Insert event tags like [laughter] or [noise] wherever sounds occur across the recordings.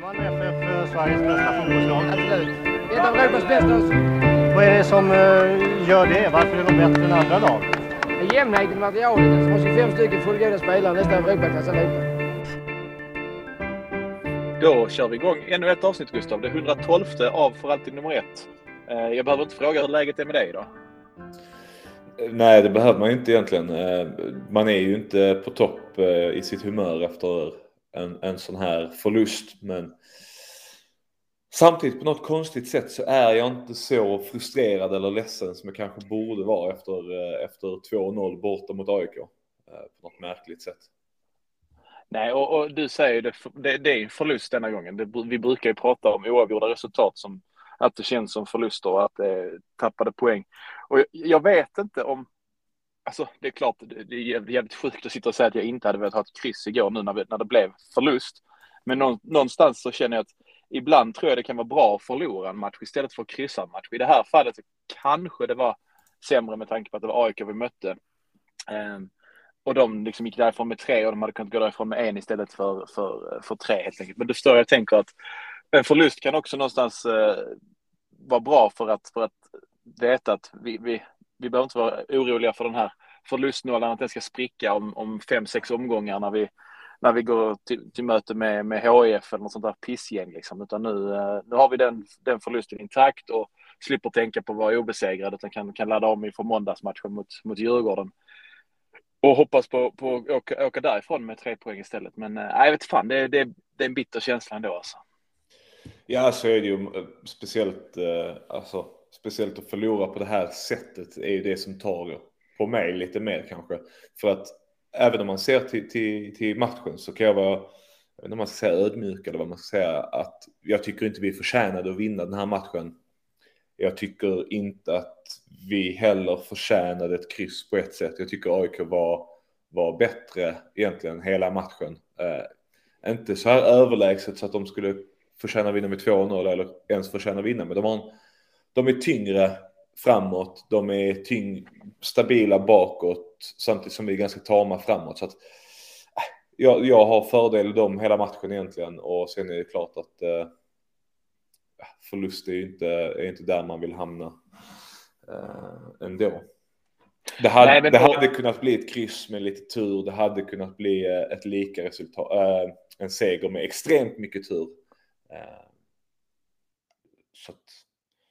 För, för Sveriges bästa fotbollslag. Absolut. Ett av Europas bästa. Vad är det som eh, gör det? Varför är de bättre än andra lag? Jämnheten i materialet. Man har 25 stycken fullgoda spelare, nästan Europaklass allihopa. Då kör vi igång ännu ett avsnitt Gustav. Det 112 av För alltid nummer ett. Eh, Jag behöver inte fråga hur läget är med dig idag. Nej, det behöver man ju inte egentligen. Eh, Man är ju inte på topp i sitt humör efter en, en sån här förlust. Men samtidigt på något konstigt sätt så är jag inte så frustrerad eller ledsen som jag kanske borde vara efter, eh, efter 2-0 borta mot AIK. Eh, på något märkligt sätt. Nej, och, och du säger det, det, det är en förlust denna gången. Det, vi brukar ju prata om oavgjorda resultat som att det känns som förluster och att det tappade poäng. Och jag, jag vet inte om... Alltså det är klart, det är jävligt sjukt att sitta och säga att jag inte hade velat ha ett kryss igår nu när, vi, när det blev förlust. Men någonstans så känner jag att ibland tror jag det kan vara bra att förlora en match istället för att kryssa en match. I det här fallet så kanske det var sämre med tanke på att det var AIK vi mötte. Ehm, och de liksom gick därifrån med tre och de hade kunnat gå därifrån med en istället för, för, för tre helt enkelt. Men det står jag tänker att en förlust kan också någonstans eh, vara bra för att, för att veta att vi, vi, vi behöver inte vara oroliga för den här förlustnålen att den ska spricka om, om fem, sex omgångar när vi, när vi går till, till möte med, med HIF eller något sånt där pissgäng liksom. Utan nu, eh, nu har vi den, den förlusten intakt och slipper tänka på att vara obesegrad utan kan, kan ladda om inför måndagsmatchen mot, mot Djurgården. Och hoppas på, på att åka, åka därifrån med tre poäng istället. Men eh, jag vet fan, det, det, det är en bitter känsla ändå alltså. Ja, så är det ju eh, speciellt, eh, alltså, speciellt att förlora på det här sättet är ju det som tar på mig lite mer kanske. För att även om man ser till, till, till matchen så kan jag vara, jag vet inte om man ska säga ödmjuk eller vad man ska säga, att jag tycker inte vi förtjänade att vinna den här matchen. Jag tycker inte att vi heller förtjänade ett kryss på ett sätt. Jag tycker AIK var, var bättre egentligen hela matchen. Eh, inte så här överlägset så att de skulle förtjäna vinna med 2-0 eller ens förtjäna vinna. Men de, var en, de är tyngre framåt, de är tyng, stabila bakåt samtidigt som vi är ganska tama framåt. Så att, äh, jag, jag har fördel i dem hela matchen egentligen och sen är det klart att eh, förlust är inte, är inte där man vill hamna eh, ändå. Det hade, Nej, men det hade kunnat bli ett kryss med lite tur. Det hade kunnat bli ett lika resultat. Eh, en seger med extremt mycket tur. Eh, så att,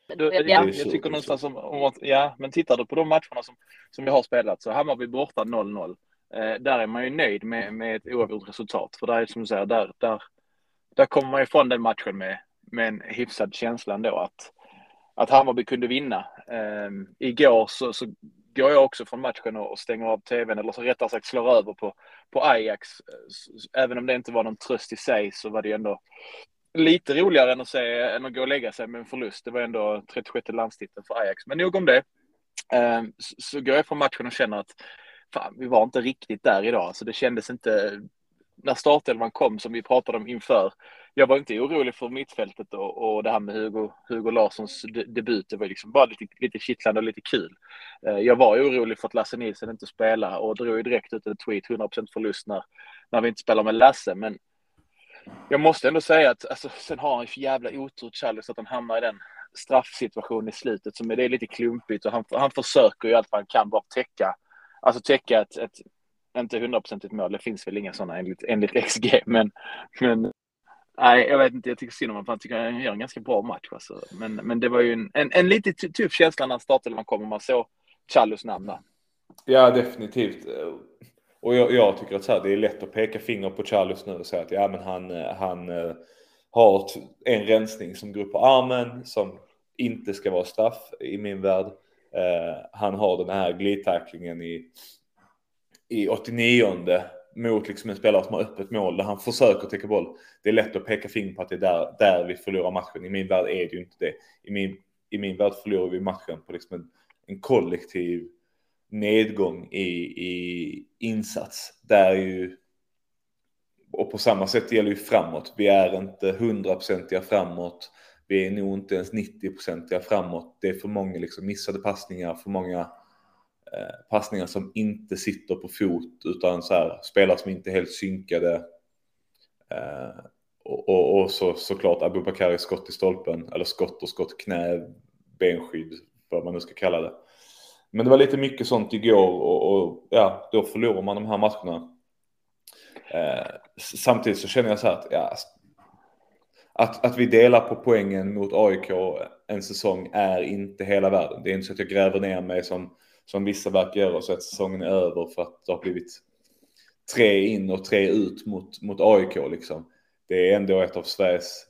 Du, Ja. jag, jag tycker någonstans om, om att, ja, men tittar du på de matcherna som, som vi har spelat så Hammarby borta 0-0. Eh, där är man ju nöjd med, med ett oavgjort resultat. För där är som du säger, där, där, där kommer man ifrån den matchen med, med en hyfsad känsla ändå att, att Hammarby kunde vinna. Eh, igår så, så går jag också från matchen och, stänger av tvn eller så rättare sagt slår över på, på Ajax. Även om det inte var någon tröst i sig så var det ändå lite roligare än att, se, än att gå och lägga sig med en förlust. Det var ändå 36 landstiteln för Ajax. Men nog om det. Ehm, så, så går jag från matchen och känner att fan, vi var inte riktigt där idag. Så det kändes inte... När startelvan kom, som vi pratade om inför, jag var inte orolig för mittfältet och, och det här med Hugo, Hugo Larssons de, debut. Det var liksom bara lite, lite kittlande och lite kul. Ehm, jag var orolig för att Lasse Nilsson inte spelar och drog direkt ut en tweet, 100% förlust när, när vi inte spelar med Lasse. Men jag måste ändå säga att alltså, sen har han ju jävla otur, Charles, att han hamnar i den straffsituationen i slutet som är, det är lite klumpigt och han, han försöker ju allt vad han kan bara täcka, alltså täcka ett, ett inte hundraprocentigt mål. Det finns väl inga sådana enligt, enligt XG, men, men nej, jag vet inte. Jag tycker synd om honom, för han tycker han gör en ganska bra match. Alltså. Men, men det var ju en, en, en lite tuff känsla när han startelvan kom och man såg Challos namn där. Ja, definitivt. Och jag, jag tycker att så här, det är lätt att peka finger på Charles nu och säga att ja, men han, eh, han eh, har en rensning som går upp på armen som inte ska vara straff i min värld. Eh, han har den här glidtacklingen i, i 89 mot liksom en spelare som har öppet mål där han försöker täcka boll. Det är lätt att peka finger på att det är där, där vi förlorar matchen. I min värld är det ju inte det. I min, i min värld förlorar vi matchen på liksom en, en kollektiv nedgång i, i insats. Där ju och på samma sätt gäller ju framåt. Vi är inte hundraprocentiga framåt. Vi är nog inte ens 90-procentiga framåt. Det är för många liksom missade passningar, för många eh, passningar som inte sitter på fot utan så här, spelare som inte är helt synkade. Eh, och, och, och så, såklart Abubakari skott i stolpen, eller skott och skott, knä, benskydd, vad man nu ska kalla det. Men det var lite mycket sånt igår och, och ja, då förlorar man de här matcherna. Eh, samtidigt så känner jag så här att, ja, att, att vi delar på poängen mot AIK en säsong är inte hela världen. Det är inte så att jag gräver ner mig som, som vissa verkar göra så att säsongen är över för att det har blivit tre in och tre ut mot, mot AIK liksom. Det är ändå ett av Sveriges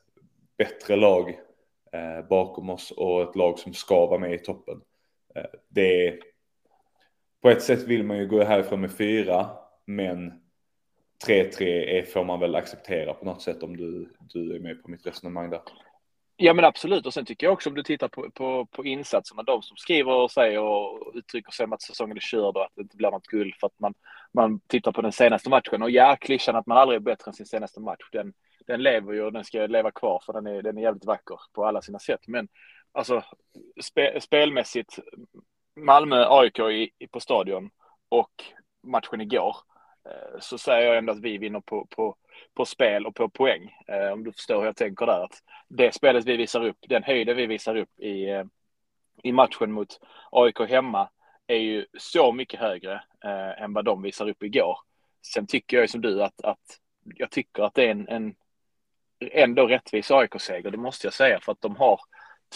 bättre lag eh, bakom oss och ett lag som ska vara med i toppen. Det är, på ett sätt vill man ju gå härifrån med fyra, men 3-3 får man väl acceptera på något sätt om du, du är med på mitt resonemang där. Ja men absolut och sen tycker jag också om du tittar på, på, på insatserna, de som skriver och säger och uttrycker sig om att säsongen är körd och att det inte blir något guld för att man, man tittar på den senaste matchen och ja, klyschan att man aldrig är bättre än sin senaste match, den, den lever ju och den ska leva kvar för den är, den är jävligt vacker på alla sina sätt. Men alltså spe, spelmässigt, Malmö-AIK på stadion och matchen igår eh, så säger jag ändå att vi vinner på, på, på spel och på poäng. Eh, om du förstår hur jag tänker där. Att det spelet vi visar upp, den höjden vi visar upp i, eh, i matchen mot AIK hemma är ju så mycket högre än vad de visar upp igår. Sen tycker jag som du att, att jag tycker att det är en, en ändå rättvis AIK-seger, det måste jag säga, för att de har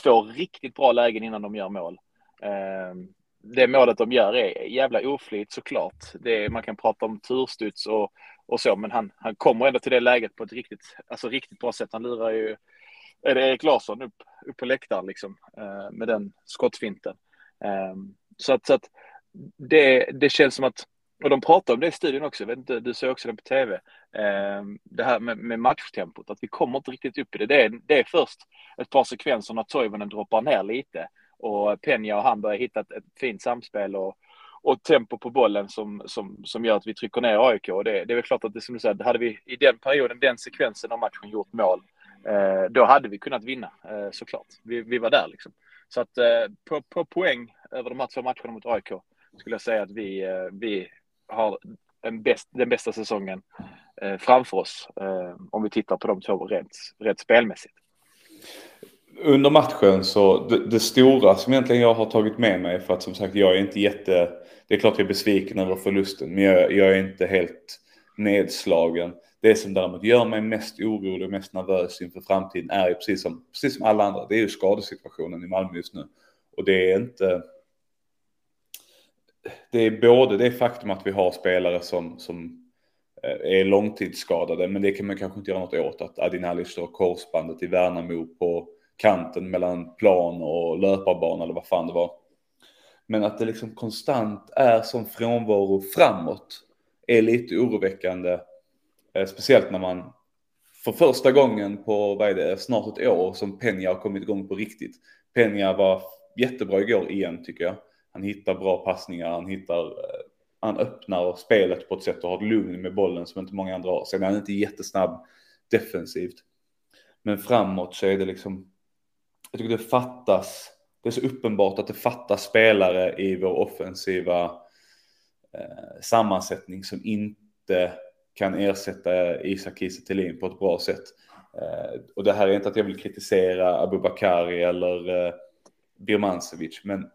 två riktigt bra lägen innan de gör mål. Ehm, det målet de gör är jävla oflyt såklart. Det är, man kan prata om turstuds och, och så, men han, han kommer ändå till det läget på ett riktigt, alltså riktigt bra sätt. Han lurar ju, är det Erik Larsson upp, upp på läktaren liksom, eh, med den skottfinten. Ehm, så att, så att det, det känns som att, och de pratar om det i studion också, vet inte, du såg också det på tv, eh, det här med, med matchtempot, att vi kommer inte riktigt upp i det. Det är, det är först ett par sekvenser när Toivonen droppar ner lite och Penja och han börjar hitta ett, ett fint samspel och, och tempo på bollen som, som, som gör att vi trycker ner AIK. Och det, det är väl klart att det som du säger, hade vi i den perioden, den sekvensen av matchen gjort mål, eh, då hade vi kunnat vinna eh, såklart. Vi, vi var där liksom. Så att eh, på, på poäng över de här två matcherna mot AIK skulle jag säga att vi, eh, vi har en bäst, den bästa säsongen eh, framför oss eh, om vi tittar på de två rent, rent spelmässigt under matchen så det, det, stora som egentligen jag har tagit med mig för att som sagt jag är inte jätte, det är klart jag är besviken över förlusten men jag, jag är inte helt nedslagen. Det som däremot gör mig mest orolig och mest nervös inför framtiden är ju precis som, precis som alla andra, det är ju skadesituationen i Malmö just nu. Och det är inte, det är både det faktum att vi har spelare som, som eh, är långtidsskadade, men det kan man kanske inte göra något åt. Att Adinali står korsbandet i Värnamo på kanten mellan plan och löparbana eller vad fan det var. Men att det liksom konstant är som frånvaro framåt är lite oroväckande. Eh, speciellt när man för första gången på, vad är det, snart ett år som Penja har kommit igång på riktigt. Penja var jättebra igår igen tycker jag. Han hittar bra passningar, han hittar, eh, han öppnar spelet på ett sätt och har ett lugn med bollen som inte många andra har. Sen är han inte jättesnabb defensivt. Men framåt så är det liksom jag tycker det fattas, det är så uppenbart att det fattas spelare i vår offensiva eh, sammansättning som inte kan ersätta Isak Kiese på ett bra sätt. Eh, och det här är inte att jag vill kritisera Abubakari eller eh, Birmancevic, men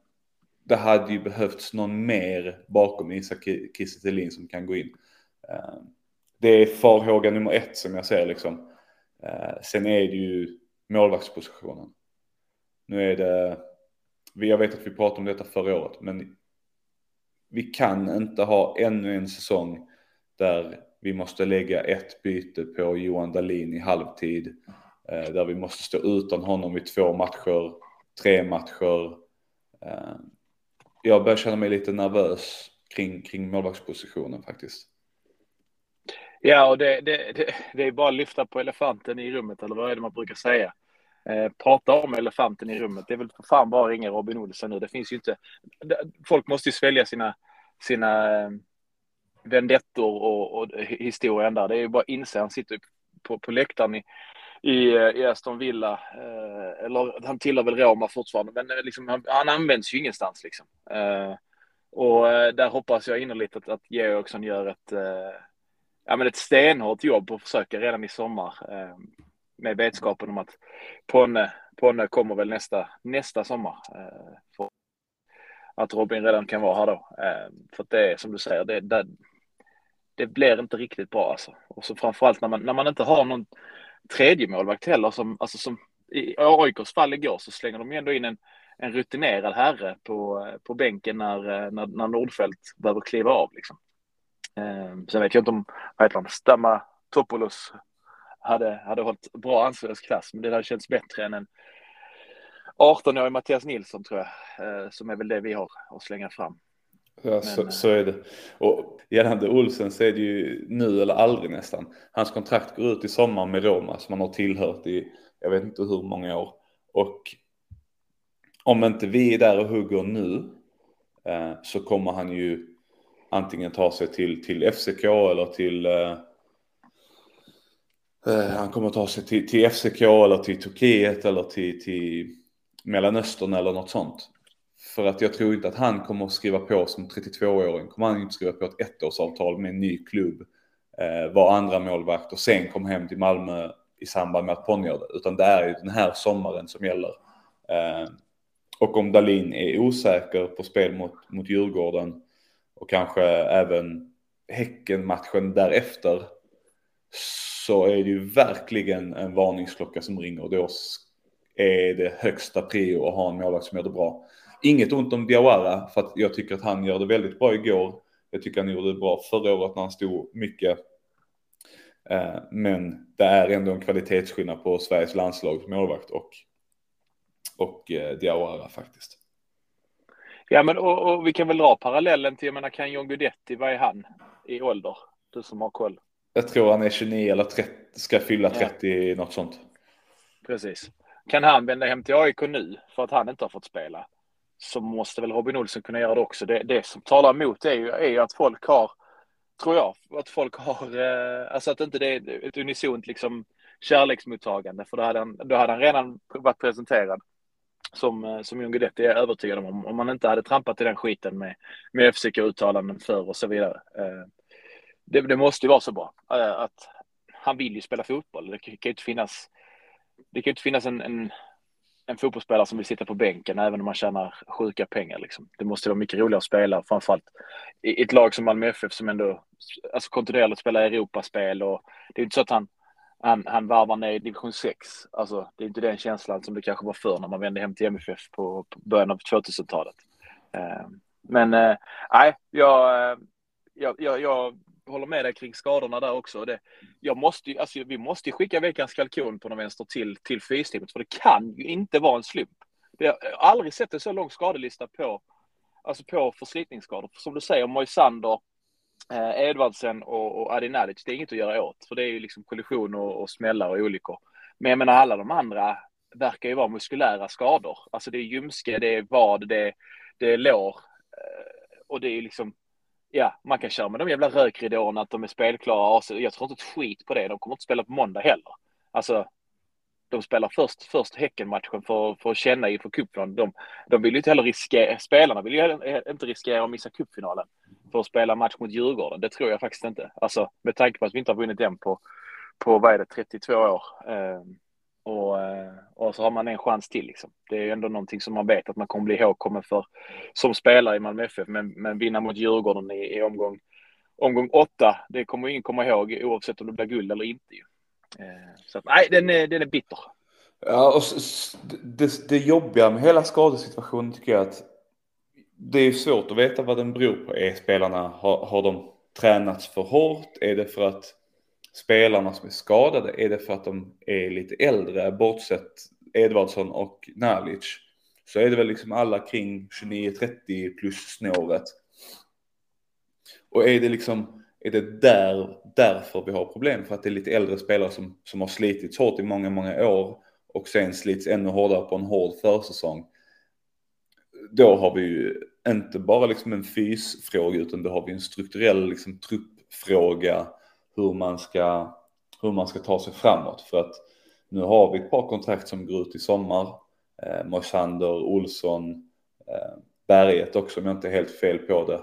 det hade ju behövts någon mer bakom Isak Kiese som kan gå in. Eh, det är farhåga nummer ett som jag ser liksom. Eh, sen är det ju målvaktspositionen. Nu är det, jag vet att vi pratade om detta förra året, men vi kan inte ha ännu en säsong där vi måste lägga ett byte på Johan Dahlin i halvtid. Eh, där vi måste stå utan honom i två matcher, tre matcher. Jag börjar känna mig lite nervös kring, kring målvaktspositionen faktiskt. Ja, och det, det, det, det är bara att lyfta på elefanten i rummet, eller vad är det man brukar säga? Eh, prata om elefanten i rummet. Det är väl för fan bara ringa Robin Olsen nu. Det finns ju inte. Folk måste ju svälja sina, sina eh, vendettor och, och historien där. Det är ju bara att inse. Han sitter på, på läktaren i, i, eh, i Aston Villa. Eh, eller han tillhör väl Roma fortfarande. Men eh, liksom, han, han används ju ingenstans liksom. Eh, och eh, där hoppas jag innerligt att, att Georgsson gör ett ja, men ett stenhårt jobb och försöker redan i sommar. med vetskapen om att Ponne, Ponne kommer väl nästa, nästa sommar. Eh, för att Robin redan kan vara här då. Eh, för att det är som du säger, det, det, det blir inte riktigt bra alltså. Och så framförallt när man, när man inte har någon tredje målvakt heller som, alltså som i AIKs fall igår så slänger de ju ändå in en, en rutinerad herre på, på bänken när, eh, när, när Nordfeldt behöver kliva av liksom. Eh, sen vet jag inte om, vad heter han, Stamma Topoulos hade, hade hållit bra allsvensk klass, men det hade känts bättre än en 18-årig Mattias Nilsson tror jag, eh, som är väl det vi har att slänga fram. Ja, så, så, är det. Och gällande Olsen så är det ju nu eller aldrig nästan. Hans kontrakt går ut i sommar med Roma som han har tillhört i jag vet inte hur många år. Och om inte vi är där och hugger nu eh, så kommer han ju antingen ta sig till, till FCK eller till eh, eh, han kommer ta sig till, till FCK eller till Turkiet eller till, till Mellanöstern eller något sånt. För att jag tror inte att han kommer att skriva på som 32-åring. Kommer han inte skriva på ett ettårsavtal med en ny klubb. Eh, vara andra målvakt och sen komma hem till Malmö i samband med att Ponny gör det. Utan det är ju den här sommaren som gäller. Eh, och om Dalin är osäker på spel mot, mot Djurgården och kanske även Häcken-matchen därefter så är det ju verkligen en varningsklocka som ringer. Då är det högsta prio att ha en målvakt som gör det bra. Inget ont om Diawara för att jag tycker att han gör det väldigt bra igår. Jag tycker han gjorde det bra förra året när han stod mycket. Eh, men det är ändå en kvalitetsskillnad på Sveriges landslags målvakt och, och eh, Diawara faktiskt. Ja, men och, och, vi kan väl dra parallellen till, jag menar, kan John Guidetti, vad är han i ålder? Du som har koll. Jag tror han är 29 eller 30, ska fylla 30, ja. något sånt. Precis. Kan han vända hem till AIK nu för att han inte har fått spela? Så måste väl Robin Olsson kunna göra det också. Det, det som talar emot är ju, är ju att folk har, tror jag, att folk har, eh, alltså att inte det är ett unisont liksom kärleksmottagande. För då hade han, då hade han redan varit presenterad som, eh, som John Guidetti är övertygad om, om man inte hade trampat i den skiten med, med FCK-uttalanden för och så vidare. Eh, det, det, måste ju vara så bra eh, att han vill ju spela fotboll. Det kan ju inte finnas, det kan inte finnas en, en, en fotbollsspelare som vill sitta på bänken även om man tjänar sjuka pengar. Liksom. Det måste vara mycket roligare att spela, framförallt i ett lag som Malmö FF som ändå alltså kontinuerligt spelar Europaspel och det är inte så att han han, han varvar ner i division 6. Alltså, det är inte den känslan som det kanske var förr när man vände hem till MFF på, på början av 2000-talet. Eh, men eh, nej, jag, eh, jag, jag, jag, håller med dig kring skadorna där också. Det, jag måste, alltså, vi måste skicka veckans kalkon på någon vänster till, till fysteamet för det kan ju inte vara en slump. jag har aldrig sett en så lång skadelista på, alltså på förslitningsskador. Som du säger, Moisander, eh, Edvardsen och, och Adinadic, det är inget att göra åt. För det är ju liksom kollision och, och smällar och olyckor. Men jag menar alla de andra verkar ju vara muskulära skador. Alltså det är ljumske, det är vad, det är, det är lår. Eh, och det är liksom, ja, man kan köra med de jävla rökridåerna att de är spelklara. Jag tror inte ett skit på det. De kommer inte spela på måndag heller. Alltså, de spelar först, först Häckenmatchen för, för att känna inför cupfinalen. De, de vill ju inte heller riskera, spelarna vill ju inte riskera att missa cupfinalen för att spela match mot Djurgården. Det tror jag faktiskt inte. Alltså med tanke på att vi inte har vunnit den på, på vad är det, 32 år. Eh, och, eh, och så har man en chans till liksom. Det är ändå någonting som man vet att man kommer bli ihågkommen för som spelare i Malmö FF. Men, men vinna mot Djurgården i, i omgång, omgång åtta, det kommer ingen komma ihåg oavsett om det blir guld eller inte. Eh, så att, nej, den är, den är bitter. Ja, och det, det jobbiga med hela skadesituationen tycker jag att det är svårt att veta vad den beror på. Är spelarna, har, har de tränats för hårt? Är det för att spelarna som är skadade, är det för att de är lite äldre, bortsett Edvardsson och Nalic, så är det väl liksom alla kring 29-30 plus snåret. Och är det liksom, är det där, därför vi har problem? För att det är lite äldre spelare som, som har slitits hårt i många, många år och sen slits ännu hårdare på en hård försäsong då har vi ju inte bara liksom en fysfråga utan då har vi en strukturell liksom truppfråga hur man ska, hur man ska ta sig framåt. För att nu har vi ett par kontrakt som går ut i sommar. Eh, Moisander, Olsson, eh, Berget också om jag inte är helt fel på det.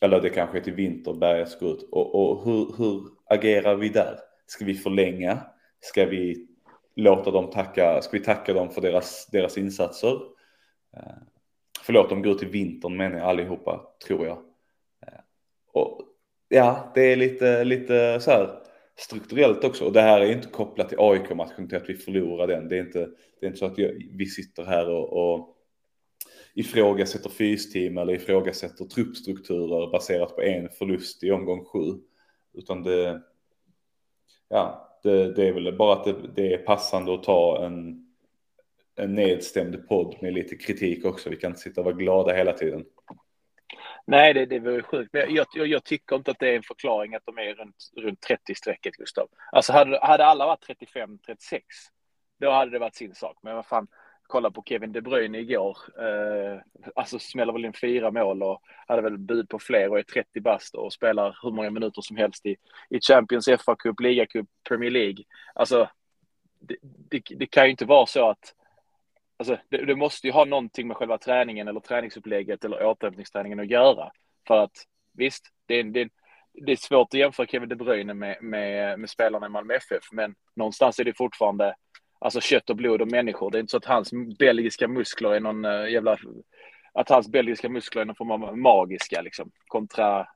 Eller det kanske är till vinter Berget går ut. Och, och hur, hur agerar vi där? Ska vi förlänga? ska vi låta dem tacka, ska vi tacka dem för deras, deras insatser? Eh, förlåt, de går ut till vintern menar jag allihopa, tror jag. Eh, och ja, det är lite, lite så här strukturellt också. Och det här är inte kopplat till AIK-matchen, till att vi förlorar den. Det är inte, det är inte så att jag, vi sitter här och, och ifrågasätter fysteam eller ifrågasätter truppstrukturer baserat på en förlust i omgång sju. Utan det, ja, det, det är väl bara att det, det, är passande att ta en, en nedstämd podd med lite kritik också. Vi kan inte sitta och vara glada hela tiden. Nej, det, det vore sjukt. Men jag, jag, jag, tycker inte att det är en förklaring att de är runt, runt 30-strecket, Gustav. Alltså hade, hade alla varit 35-36, då hade det varit sin sak. Men vad fan, kolla på Kevin De Bruyne igår. Eh, alltså smäller väl in fyra mål och hade väl bud på fler och är 30 bast och spelar hur många minuter som helst i, i Champions, FA Cup, Liga Cup, Premier League. Alltså, det, det, det kan ju inte vara så att Alltså, det, det, måste ju ha någonting med själva träningen eller träningsupplägget eller återhämtningsträningen att göra. För att visst, det är, det, det är svårt att jämföra Kevin De Bruyne med, med, med spelarna i Malmö FF, men någonstans är det fortfarande alltså kött och blod och människor. Det är inte så att hans belgiska muskler är någon uh, jävla... Att hans belgiska muskler är någon form av magiska liksom, kontra eh,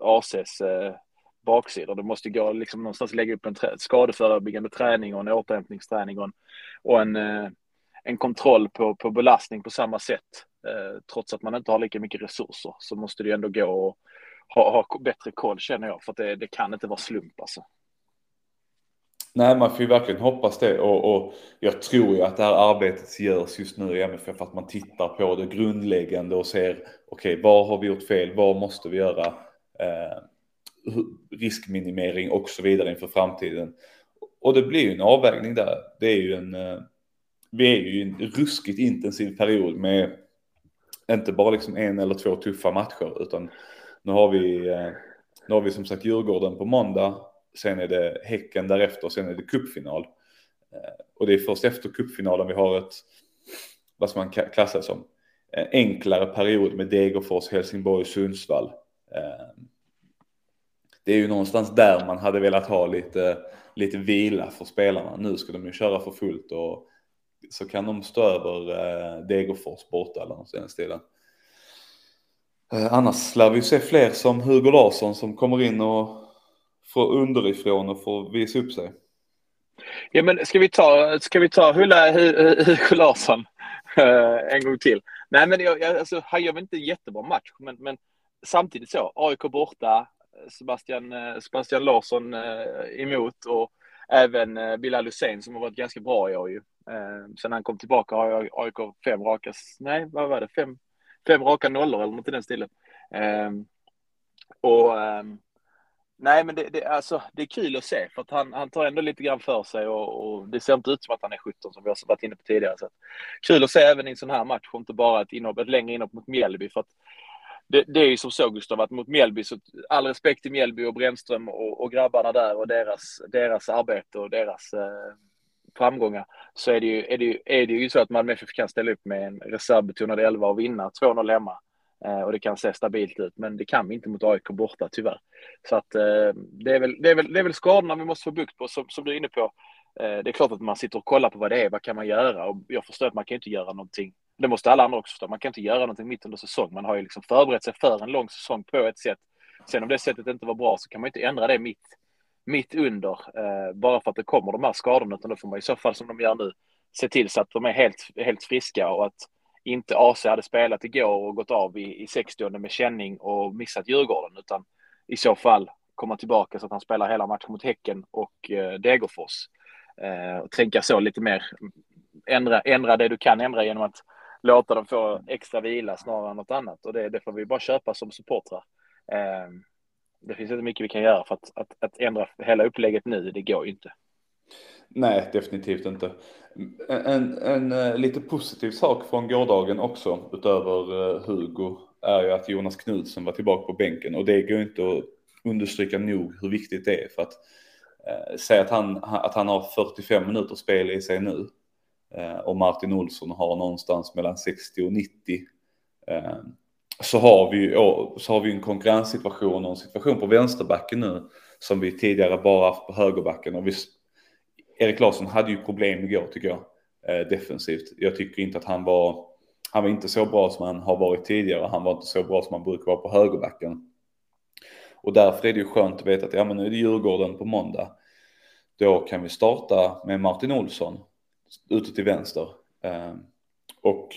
ACs uh, eh, baksidor. Det måste gå liksom någonstans lägga upp en skadeförebyggande träning och en återhämtningsträning och en, och en, uh, en kontroll på, på belastning på samma sätt. Eh, trots att man inte har lika mycket resurser så måste det ändå gå att ha, ha bättre koll känner jag för att det, det kan inte vara slump alltså. Nej, man får ju verkligen hoppas det och, och, jag tror ju att det här arbetet görs just nu i MFF, att man tittar på det grundläggande och ser okej, okay, vad har vi gjort fel, vad måste vi göra, eh, riskminimering och så vidare inför framtiden. Och det blir ju en avvägning där. Det är ju en, eh, vi är ju i en ruskigt intensiv period med inte bara liksom en eller två tuffa matcher, utan nu har vi, eh, nu har vi som sagt Djurgården på måndag sen är det Häcken därefter, sen är det cupfinal. Eh, och det är först efter cupfinalen vi har ett, vad ska man klassa som, en enklare period med Degerfors, Helsingborg, Sundsvall. Det är ju någonstans där man hade velat ha lite, lite vila för spelarna. Nu ska de ju köra för fullt och så kan de stå över eh, Degerfors borta eller något i den stilen. Eh, annars lär vi se fler som Hugo Larsson som kommer in och får underifrån och får visa upp sig. Ja, men ska vi ta, ska vi ta Hulla Hugo Larsson eh, en gång till? Nej, men jag, jag, alltså, han gör väl inte en jättebra match, men, men samtidigt så. AIK borta, Sebastian, eh, Sebastian Larsson emot och även eh, Bilal Hussein som har varit ganska bra i år ju. Eh, sen han kom tillbaka har AIK fem raka, nej vad var det, fem, fem raka nollor eller något i den stilen. Ehm, och ehm, Nej, men det, det, alltså, det är kul att se för att han, han tar ändå lite grann för sig och, och, det ser inte ut som att han är 17 som vi har varit inne på tidigare. Så kul att se även i en sån här match och inte bara ett, inhopp, ett längre inhopp mot Mjällby. För att det, det, är ju som så Gustav att mot Mjällby, så all respekt till Mjällby och Brännström och, och grabbarna där och deras, deras arbete och deras eh, framgångar så är det, ju, är, det ju, är det ju så att Malmö FF kan ställa upp med en reservbetonad elva och vinna 2-0 hemma. Eh, och det kan se stabilt ut, men det kan vi inte mot AIK borta tyvärr. Så att eh, det är väl, det är väl, det är väl skadorna vi måste få bukt på, som, som du är inne på. Eh, det är klart att man sitter och kollar på vad det är, vad kan man göra? Och jag förstår att man kan inte göra någonting. Det måste alla andra också förstå. Man kan inte göra någonting mitt under säsong. Man har ju liksom förberett sig för en lång säsong på ett sätt. Sen om det sättet inte var bra så kan man inte ändra det mitt, mitt under, eh, bara för att det kommer de här skadorna, utan då får man i så fall som de gör nu se till så att de är helt, helt friska och att inte AC hade spelat igår och gått av i, i 60 med känning och missat Djurgården, utan i så fall komma tillbaka så att han spelar hela matchen mot Häcken och eh, Degerfors. Eh, och tänka så lite mer, ändra, ändra det du kan ändra genom att låta dem få extra vila snarare än något annat. Och det, det får vi bara köpa som supportrar. Eh, det finns inte mycket vi kan göra för att, att, att ändra hela upplägget nu, det går ju inte. Nej, definitivt inte. En, en, en, eh, lite positiv sak från gårdagen också, utöver uh, Hugo, är ju att Jonas Knudsen var tillbaka på bänken och det går inte att understryka nog hur viktigt det är för att uh, säga att han, att han har 45 minuter spel i sig nu Eh, och Martin Olsson har någonstans mellan 60 och 90 eh, så har vi så har vi en konkurrenssituation och en situation på vänsterbacken nu som vi tidigare bara haft på högerbacken och vi Erik Larsson hade ju problem igår tycker jag, eh, defensivt. Jag tycker inte att han var, han var inte så bra som han har varit tidigare. Han var inte så bra som han brukar vara på högerbacken. Och därför är det ju skönt att veta att ja, men nu är det Djurgården på måndag. Då kan vi starta med Martin Olsson ute till vänster. Ehm, och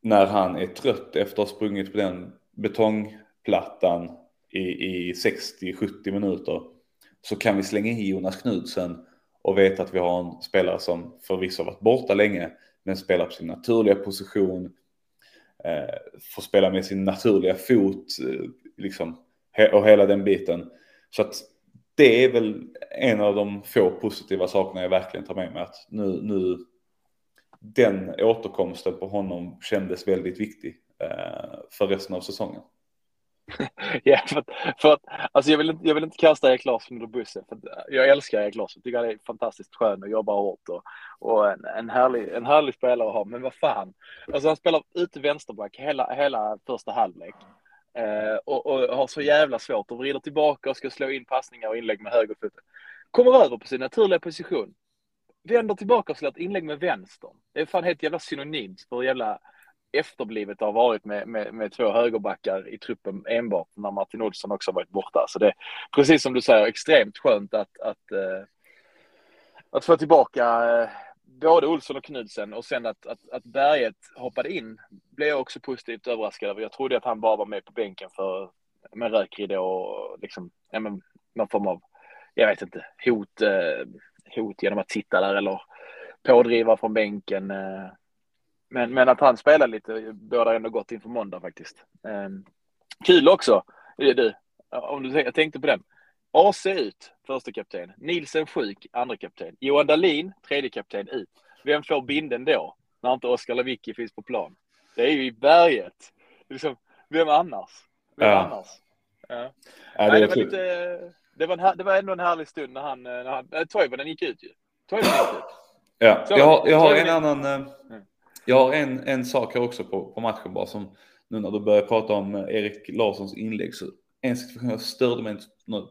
när han är trött efter att ha sprungit på den betongplattan i, i 60-70 minuter så kan vi slänga in Jonas Knudsen och veta att vi har en spelare som förvisso varit borta länge men spelar på sin naturliga position, eh, får spela med sin naturliga fot eh, liksom, och hela den biten. Så att det är väl en av de få positiva sakerna jag verkligen tar med mig att nu, nu den återkomsten på honom kändes väldigt viktig eh, för resten av säsongen. [laughs] ja, för att, för att alltså jag, vill inte, jag vill inte kasta Erik Larsson under bussen. För jag älskar Erik Larsson, tycker han är fantastiskt skön och jobbar hårt och, och en, en, härlig, en härlig spelare att ha. Men vad fan, alltså han spelar ute vänsterback hela, hela första halvlek. Eh, och, och, har så jävla svårt och vrider tillbaka och ska slå in passningar och inlägg med högerfoten. Kommer över på sin naturliga position. Vänder tillbaka och slår ett inlägg med vänstern. Det är fan helt jävla synonymt för jävla efterblivet det har varit med, med, med två högerbackar i truppen enbart när Martin Olsson också varit borta. Så det är precis som du säger extremt skönt att, att, att, att få tillbaka eh, både Olsson och Knudsen och sen att, att, att Berget hoppade in blev jag också positivt överraskad över. Jag trodde att han bara var med på bänken för med rökridå och liksom, ja, men, någon form av, jag vet inte, hot, eh, hot genom att sitta där eller pådriva från bänken. Eh. Men, men att han spelar lite bådar ändå gott inför måndag faktiskt. Eh, kul också, du, om du jag tänkte på den. AC ut, första kapten. Nilsen sjuk, andra kapten. Johan Dahlin, tredje kapten ut. Vem får binden då? När inte Oskar Lewicki finns på plan. Det är ju i berget. Liksom, vem annars? Vem ja. annars? Ja. ja det, Nej, det, var lite, det, var en, det var ändå en härlig stund när han, när han äh, Toivonen gick ut ju. Toivonen gick ut. Ja, jag har, jag har en annan, eh, jag har en, en sak här också på, på matchen bara som nu när du börjar prata om eh, Erik Larssons inlägg så en situation jag störde mig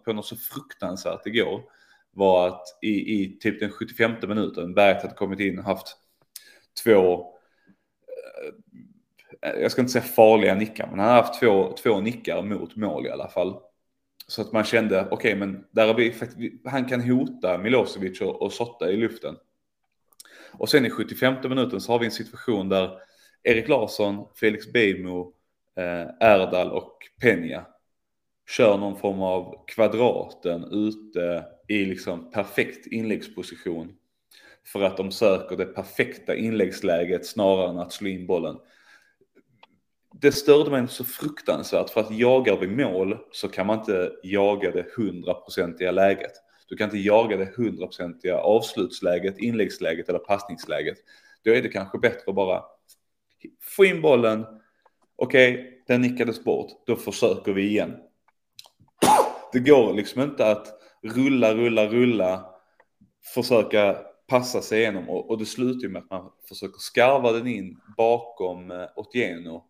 på något så fruktansvärt igår var att i, i typ den 75 minuten Berget hade kommit in och haft två, eh, jag ska inte säga farliga nickar, men han har haft två, två nickar mot mål i alla fall. Så att man kände, okej okay, men där har vi, han kan hota Milosevic och, och Sotta i luften. Och sen i 75 minuten så har vi en situation där Erik Larsson, Felix Beijmo, eh, Erdal och Peña kör någon form av kvadraten ute i liksom perfekt inläggsposition. För att de söker det perfekta inläggsläget snarare än att slå in bollen. Det störde mig så fruktansvärt för att jagar vi mål så kan man inte jaga det hundraprocentiga läget. Du kan inte jaga det hundraprocentiga avslutsläget, inläggsläget eller passningsläget. Då är det kanske bättre att bara få in bollen. Okej, okay, den nickades bort. Då försöker vi igen det går liksom inte att rulla, rulla, rulla, försöka passa sig igenom och, och det slutar ju med att man försöker skarva den in bakom eh, Otieno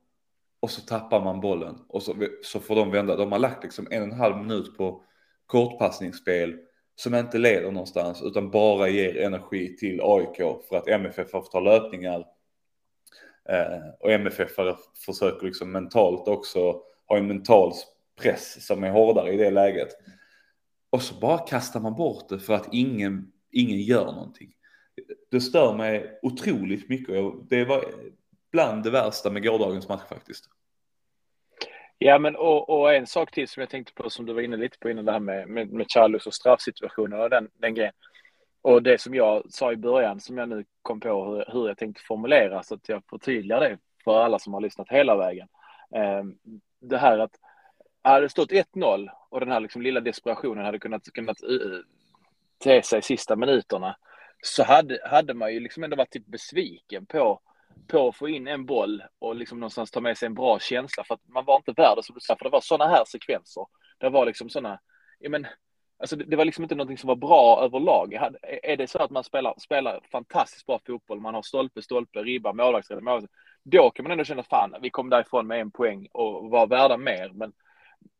och så tappar man bollen och så, så får de vända. De har lagt liksom en och en halv minut på kortpassningsspel som inte leder någonstans utan bara ger energi till AIK för att MFF får ta löpningar. Eh, och MFF försöker liksom mentalt också ha en mental press som är hårdare i det läget. Och så bara kastar man bort det för att ingen, ingen gör någonting. Det stör mig otroligt mycket. Det var bland det värsta med gårdagens match faktiskt. Ja, men och, och, en sak till som jag tänkte på som du var inne lite på innan det här med, med, med Charles och straffsituationen och den, den grejen. Och det som jag sa i början som jag nu kom på hur, hur jag tänkte formulera så att jag förtydligar det för alla som har lyssnat hela vägen. Eh, det här att hade det stått 1-0 och den här liksom lilla desperationen hade kunnat, kunnat eh, te sig sista minuterna så hade, hade man ju liksom ändå varit typ besviken på, på att få in en boll och liksom någonstans ta med sig en bra känsla för att man var inte värd det som du sa, för det var sådana här sekvenser. Det var liksom sådana, ja men, alltså det, det, var liksom inte någonting som var bra överlag. Är det så att man spelar, spelar fantastiskt bra fotboll, man har stolpe, stolpe, ribba, målvaktsrädd, målvaktsrädd, då kan man ändå känna fan, vi kom därifrån med en poäng och var värda mer, men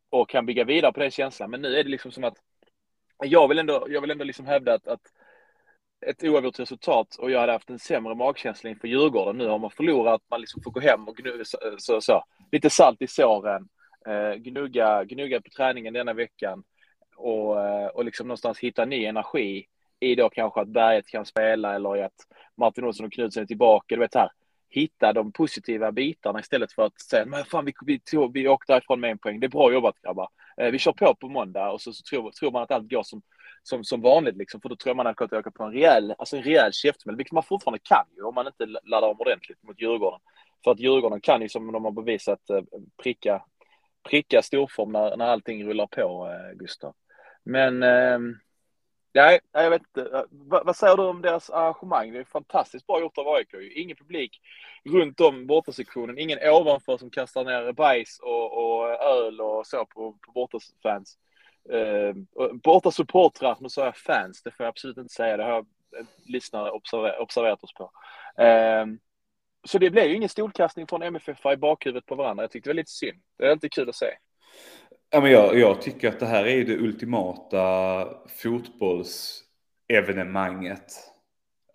och kan bygga vidare på den känslan. Men nu är det liksom som att jag vill ändå, jag vill ändå liksom hävda att, att ett oavgjort resultat och jag hade haft en sämre magkänsla inför Djurgården. Nu har man förlorat, man liksom får gå hem och gnu så, så, så, lite salt i såren, eh, gnugga, gnugga på träningen denna veckan och, eh, och liksom någonstans hitta ny energi i då kanske att Berget kan spela eller i att Martin Olsson och Knutsen är tillbaka. Du vet här, hitta de positiva bitarna istället för att säga men fan vi, vi, tog, vi åkte därifrån med en poäng. Det är bra jobbat grabbar. Eh, vi kör på på måndag och så, så tror, tror, man att allt går som, som, som vanligt liksom. För då tror man att man kan åka på en rejäl, alltså en rejäl käftsmäll, vilket man fortfarande kan ju om man inte laddar om ordentligt mot Djurgården. För att Djurgården kan ju som de har bevisat eh, pricka, pricka storform när, när allting rullar på, eh, Gustav. Men eh, Nej, jag vet inte. Vad, vad, säger du om deras arrangemang? Det är fantastiskt bra gjort av AIK. Ingen publik runt om bortasektionen. Ingen ovanför som kastar ner bajs och, och öl och så på, på bortafans. Ehm, eh, borta supportrar, nu sa jag fans, det får jag absolut inte säga. Det har lyssnare observer, observerat oss på. Eh, så det blev ju ingen stolkastning från MFF i bakhuvudet på varandra. Jag tyckte det var lite synd. Det är inte kul att se. Ja, men jag, jag tycker att det här är det ultimata fotbollsevenemanget.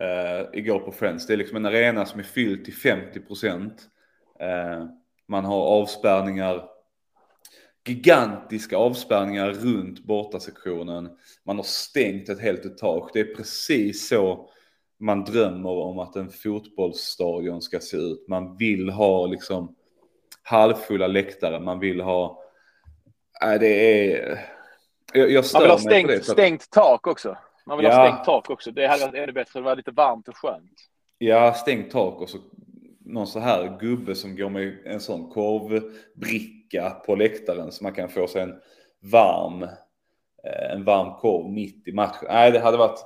Uh, igår på Friends. Det är liksom en arena som är fylld till 50 procent. Uh, man har avspärrningar, gigantiska avspärrningar runt bortasektionen. Man har stängt ett helt etage. Det är precis så man drömmer om att en fotbollsstadion ska se ut. Man vill ha liksom halvfulla läktare. Man vill ha Nej, det är... Jag, jag Man vill ha stängt, stängt tak också. Man vill ja. ha stängt tak också. Det hade varit ännu bättre. Det var lite varmt och skönt. Ja, stängt tak och så någon så här gubbe som går med en sån korvbricka på läktaren så man kan få sig en varm, eh, en varm korv mitt i matchen. Nej, det hade varit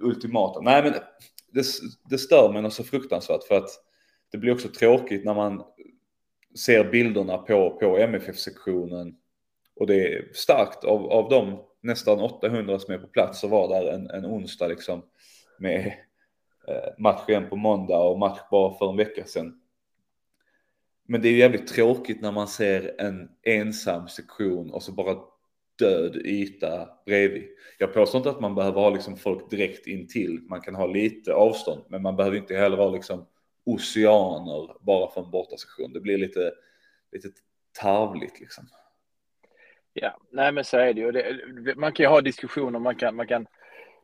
ultimata. Nej, men det, det stör mig något så fruktansvärt för att det blir också tråkigt när man ser bilderna på, på MFF-sektionen och det är starkt av, av de nästan 800 som är på plats och var där en, en onsdag liksom med eh, match igen på måndag och match bara för en vecka sedan. Men det är jävligt tråkigt när man ser en ensam sektion och så bara död yta bredvid. Jag påstår inte att man behöver ha liksom folk direkt intill. Man kan ha lite avstånd, men man behöver inte heller vara liksom oceaner bara för en bortasektion. Det blir lite, lite tarvligt liksom. Ja, nej men så är det ju. Det, man kan ju ha diskussioner, man kan, man kan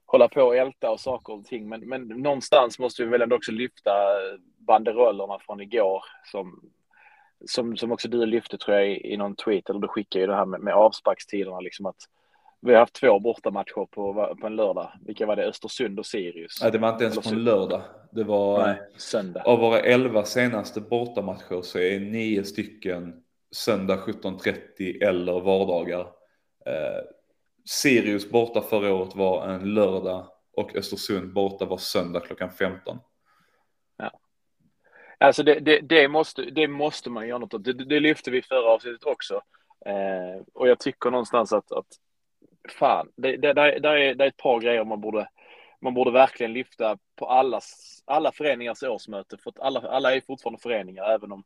hålla på och älta och saker och ting, men, men någonstans måste vi väl ändå också lyfta banderollerna från igår som, som, som också du lyfte tror jag i, i någon tweet, eller du skickade ju det här med, med avsparkstiderna, liksom att vi har haft två bortamatcher på, på en lördag. Vilka var det? Östersund och Sirius? Nej, det var inte ens på en lördag. Det var Nej, söndag. Av våra elva senaste bortamatcher så är nio stycken söndag 17.30 eller vardagar. Eh, Sirius borta förra året var en lördag och Östersund borta var söndag klockan 15. Ja. Alltså det, det, det måste, det måste man göra något åt. Det, det lyfte vi förra avsnittet också. Eh, och jag tycker någonstans att, att fan, det, det, det, det, är, det är ett par grejer man borde, man borde verkligen lyfta på allas, alla föreningars årsmöte. För att alla, alla är fortfarande föreningar, även om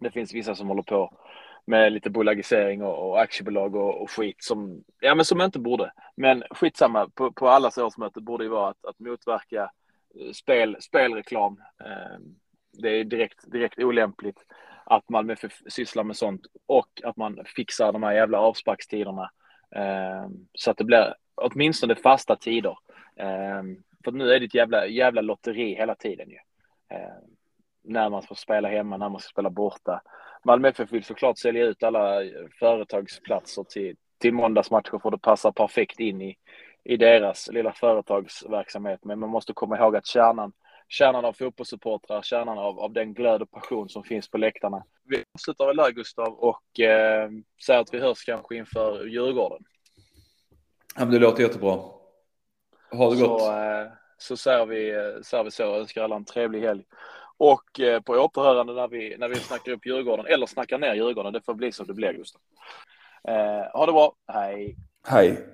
det finns vissa som håller på med lite bolagisering och, och aktiebolag och, och, skit som, ja, men som inte borde. Men skitsamma, på, på allas årsmöte borde ju vara att, att motverka eh, spel, spelreklam. Ehm, det är direkt, direkt olämpligt att Malmö sysslar med sånt och att man fixar de här jävla avsparkstiderna ehm, så att det blir åtminstone fasta tider. Ehm, för nu är det ett jävla, jävla lotteri hela tiden ju. När man får spela hemma, när man ska spela borta. Malmö FF vill såklart sälja ut alla företagsplatser till, till måndagsmatcher för det passar perfekt in i, i deras lilla företagsverksamhet. Men man måste komma ihåg att kärnan, kärnan av fotbollssupportrar, kärnan av, av den glöd och passion som finns på läktarna. Vi avslutar väl där Gustav och eh, säger att vi hörs kanske inför Djurgården. Ja, men det låter jättebra. Ha det så, gott. Eh, så säger vi, eh, säger vi så. Önskar alla en trevlig helg. Och eh, på återhörande när vi, när vi snackar upp Djurgården, eller snackar ner Djurgården. Det får bli som det blir, Gustav. Eh, ha det bra. Hej. Hej.